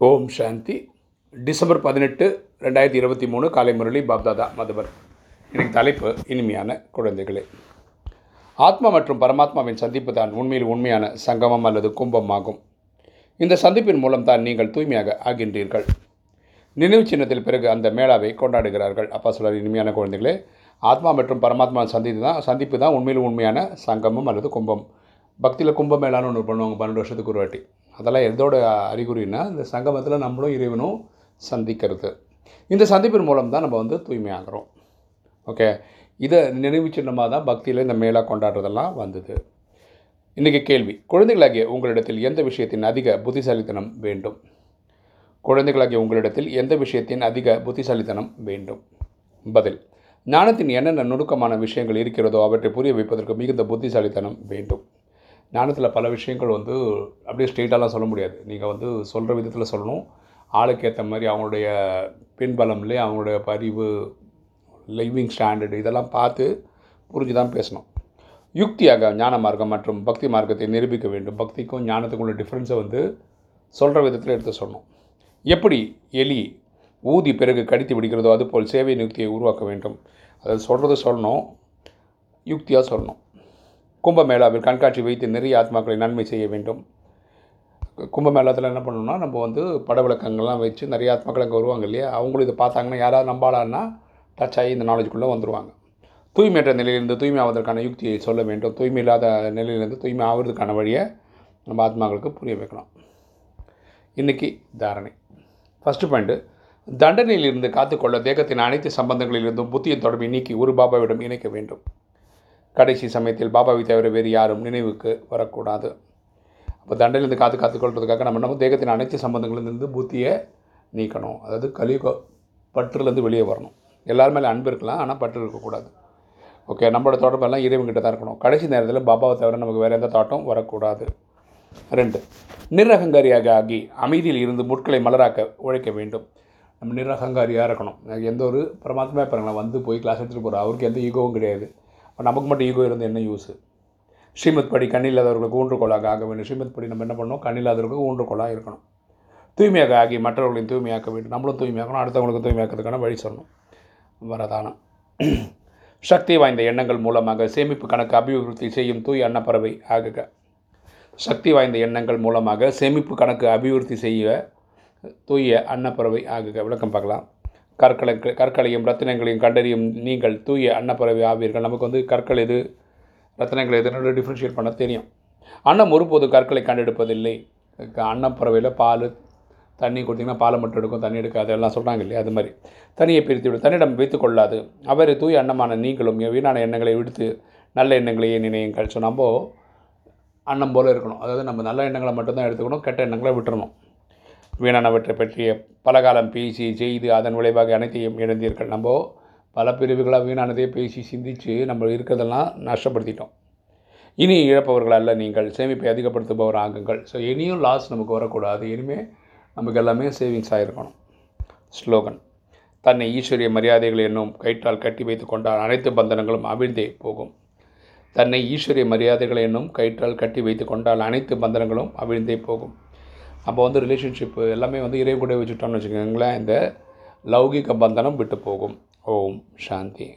ஓம் சாந்தி. December பதினெட்டு ரெண்டாயிரத்தி இருபத்தி மூணு காலை முரளி பாப்தாதா மதுபர். எனக்கு தலைப்பு இனிமையான குழந்தைகளே. ஆத்மா மற்றும் பரமாத்மாவின் சந்திப்பு தான் உண்மையில் உண்மையான சங்கமம் அல்லது கும்பம் ஆகும் இந்த சந்திப்பின் மூலம் தான் நீங்கள் தூய்மையாக ஆகின்றீர்கள். நினைவு சின்னத்தில் பிறகு அந்த மேளாவை கொண்டாடுகிறார்கள் அப்பா சொல்கிறார் இனிமையான குழந்தைகளே. ஆத்மா மற்றும் பரமாத்மா சந்திப்பு தான் சந்திப்பு தான் உண்மையில் உண்மையான சங்கமம் அல்லது கும்பம். பக்தியில் கும்ப மேளான்னு ஒன்று பண்ணுவாங்க பன்னெண்டு வருஷத்துக்கு ஒரு வாட்டி. அதெல்லாம் எதோட அறிகுறின்னா இந்த சங்கமத்தில் நம்மளும் இறைவனும் சந்திக்கிறது. இந்த சந்திப்பின் மூலம் தான் நம்ம வந்து தூய்மையாகிறோம். ஓகே? இதை நினைவு சின்னமாக தான் பக்தியில் இந்த மேலாக கொண்டாடுறதெல்லாம் வந்தது. இன்றைக்கி கேள்வி குழந்தைகளாகிய உங்களிடத்தில் எந்த விஷயத்தின் அதிக புத்திசாலித்தனம் வேண்டும்? குழந்தைகளாகிய உங்களிடத்தில் எந்த விஷயத்தின் அதிக புத்திசாலித்தனம் வேண்டும்? பதில் ஞானத்தின் என்னென்ன நுணுக்கமான விஷயங்கள் இருக்கிறதோ அவற்றை புரிய வைப்பதற்கு மிகுந்த புத்திசாலித்தனம் வேண்டும். ஞானத்தில் பல விஷயங்கள் வந்து அப்படியே ஸ்ட்ரெயிட்டாலாம் சொல்ல முடியாது. நீங்கள் வந்து சொல்கிற விதத்தில் சொல்லணும். ஆளுக்கு ஏற்ற மாதிரி அவங்களுடைய பின்பலம்லே அவங்களுடைய பதிவு லிவிங் ஸ்டாண்டர்டு இதெல்லாம் பார்த்து புரிஞ்சு தான் பேசணும். யுக்தியாக ஞான மார்க்கம் மற்றும் பக்தி மார்க்கத்தை நிரூபிக்க வேண்டும். பக்திக்கும் ஞானத்துக்கும் உள்ள டிஃப்ரென்ஸை வந்து சொல்கிற விதத்தில் எடுத்து சொல்லணும். எப்படி எலி ஊதி பிறகு கடித்து விடுகிறதோ அதுபோல் சேவை யுக்தியை உருவாக்க வேண்டும். அதை சொல்கிறது சொல்லணும் யுக்தியாக சொல்லணும். கும்பமேளாவில் கண்காட்சி வைத்து நிறைய ஆத்மாக்களை நன்மை செய்ய வேண்டும். கும்பமேளாத்தில் என்ன பண்ணணும்னா நம்ம வந்து படவிளக்கங்கள்லாம் வச்சு நிறைய ஆத்மாக்கள் அங்கே வருவாங்க இல்லையா? அவங்களும் இதை பார்த்தாங்கன்னா யாராவது நம்பாளான்னா டச் ஆகி இந்த நாலேஜுக்குள்ளே வந்துடுவாங்க தூய்மையற்ற நிலையிலிருந்து தூய்மை ஆவதற்கான யுக்தியை சொல்ல வேண்டும். தூய்மை இல்லாத நிலையிலிருந்து தூய்மை ஆவதற்கான வழியை நம்ம ஆத்மாக்களுக்கு புரிய வைக்கணும். இன்றைக்கி தாரணை. ஃபஸ்ட்டு பாயிண்ட்டு தண்டனையிலிருந்து காத்துக்கொள்ள தேகத்தின் அனைத்து சம்பந்தங்களிலிருந்தும் புத்தியின் தொடர்பை நீக்கி ஒரு பாபாவிடம் இணைக்க வேண்டும். கடைசி சமயத்தில் பாபாவை தவிர வேறு யாரும் நினைவுக்கு வரக்கூடாது. அப்போ தண்டையிலேருந்து காத்து காத்துக்கொள்றதுக்காக நம்ம நம்ம தேகத்தின் அனைத்து சம்பந்தங்களிலிருந்து புத்தியை நீக்கணும். அதாவது கலியுக பற்றுலேருந்து வெளியே வரணும். எல்லார் மேலே அன்பு இருக்கலாம் ஆனால் பற்று இருக்கக்கூடாது. ஓகே நம்மளோட தொடர்பெல்லாம் இறைவன்கிட்ட தான் இருக்கணும். கடைசி நேரத்தில் பாபாவை தவிர நமக்கு வேறு எந்த தாட்டும் வரக்கூடாது. ரெண்டு நிரகங்காரியாக ஆகி அமைதியில் இருந்து முட்களை மலராக்க உழைக்க வேண்டும். நம்ம நிரகங்காரியாக இருக்கணும். எந்த ஒரு பரமாத்மா பாருங்களேன் வந்து போய் கிளாஸ் எடுத்துகிட்டு போகிறோம் அவருக்கு எந்த ஈகோவும் கிடையாது. இப்போ நமக்கு மட்டும் ஈகோ இருந்து என்ன யூஸு ஸ்ரீமத் படி கண்ணில்லாதவர்களுக்கு ஊன்றுகோலாக ஆக வேண்டும். ஸ்ரீமத் படி நம்ம என்ன பண்ணணும்? கண்ணில்லாதவர்களுக்கு ஊன்றுகோலாக இருக்கணும். தூய்மையாக ஆகி மற்றவர்களையும் தூய்மையாக்க வேண்டும். நம்மளும் தூய்மையாக்கணும் அடுத்தவங்களுக்கு தூய்மையாக்கிறதுக்கான வழி சொல்லணும். வரதானம். சக்தி வாய்ந்த எண்ணங்கள் மூலமாக சேமிப்பு கணக்கு அபிவிருத்தி செய்யும் தூய் அன்னப்பறவை ஆகுக. சக்தி வாய்ந்த எண்ணங்கள் மூலமாக சேமிப்பு கணக்கு அபிவிருத்தி செய்ய தூய அன்னப்பறவை ஆகுக. விளக்கம் பார்க்கலாம். கற்களை கற்களையும் ரத்தினங்களையும் கண்டறியும் நீங்கள் தூய அன்னப்பறவை ஆவீர்கள். நமக்கு வந்து கற்கள் எது? ரத்தினங்கள் எதுன்னு டிஃப்ரென்ஷியேட் பண்ண தெரியும். அன்னம் ஒருபோது கற்களை கண்டெடுப்பதில்லை. அன்னப்பறவையில் பால் தண்ணி கொடுத்திங்கன்னா பாலை மட்டும் எடுக்கும் தண்ணி எடுக்காது எல்லாம் சொல்கிறாங்க இல்லையா? அது மாதிரி. தண்ணியை பிரித்து விடும் தன்னிடம் வைத்து கொள்ளாது. அவர் தூய அன்னமான நீங்களும் வீணான எண்ணங்களை விடுத்து நல்ல எண்ணங்களையே நினையுங்கள் ஸோ நம்ம அன்னம் போல் இருக்கணும். அதாவது நம்ம நல்ல எண்ணங்களை மட்டும்தான் எடுத்துக்கணும் கெட்ட எண்ணங்களை விட்டுறணும். வீணானவற்றை பற்றிய பலகாலம் பேசி செய்து அதன் விளைவாக அனைத்தையும் இழந்தீர்கள். நம்ம பல பிரிவுகளாக வீணானதே பேசி சிந்தித்து நம்ம இருக்கிறதெல்லாம் நஷ்டப்படுத்திட்டோம். இனி இழப்பவர்கள் அல்ல நீங்கள். சேமிப்பை அதிகப்படுத்துபவர் ஆகுங்கள். ஸோ இனியும் லாஸ் நமக்கு வரக்கூடாது. இனிமேல் நமக்கு எல்லாமே சேவிங்ஸ் ஆகிருக்கணும் ஸ்லோகன் தன்னை ஈஸ்வரிய மரியாதைகள் என்னும் கயிற்றால் கட்டி வைத்து கொண்டால் அனைத்து பந்தனங்களும் அவிழ்ந்தே போகும். தன்னை ஈஸ்வரிய மரியாதைகள் என்னும் கயிற்றால் கட்டி வைத்து கொண்டால் அனைத்து பந்தனங்களும் அவிழ்ந்தே போகும். அப்போ வந்து ரிலேஷன்ஷிப்பு எல்லாமே வந்து இறை கூட வச்சுட்டோம்னு வச்சுக்கோங்களேன் இந்த லௌகிக பந்தனம் விட்டு போகும். ஓம் சாந்தி.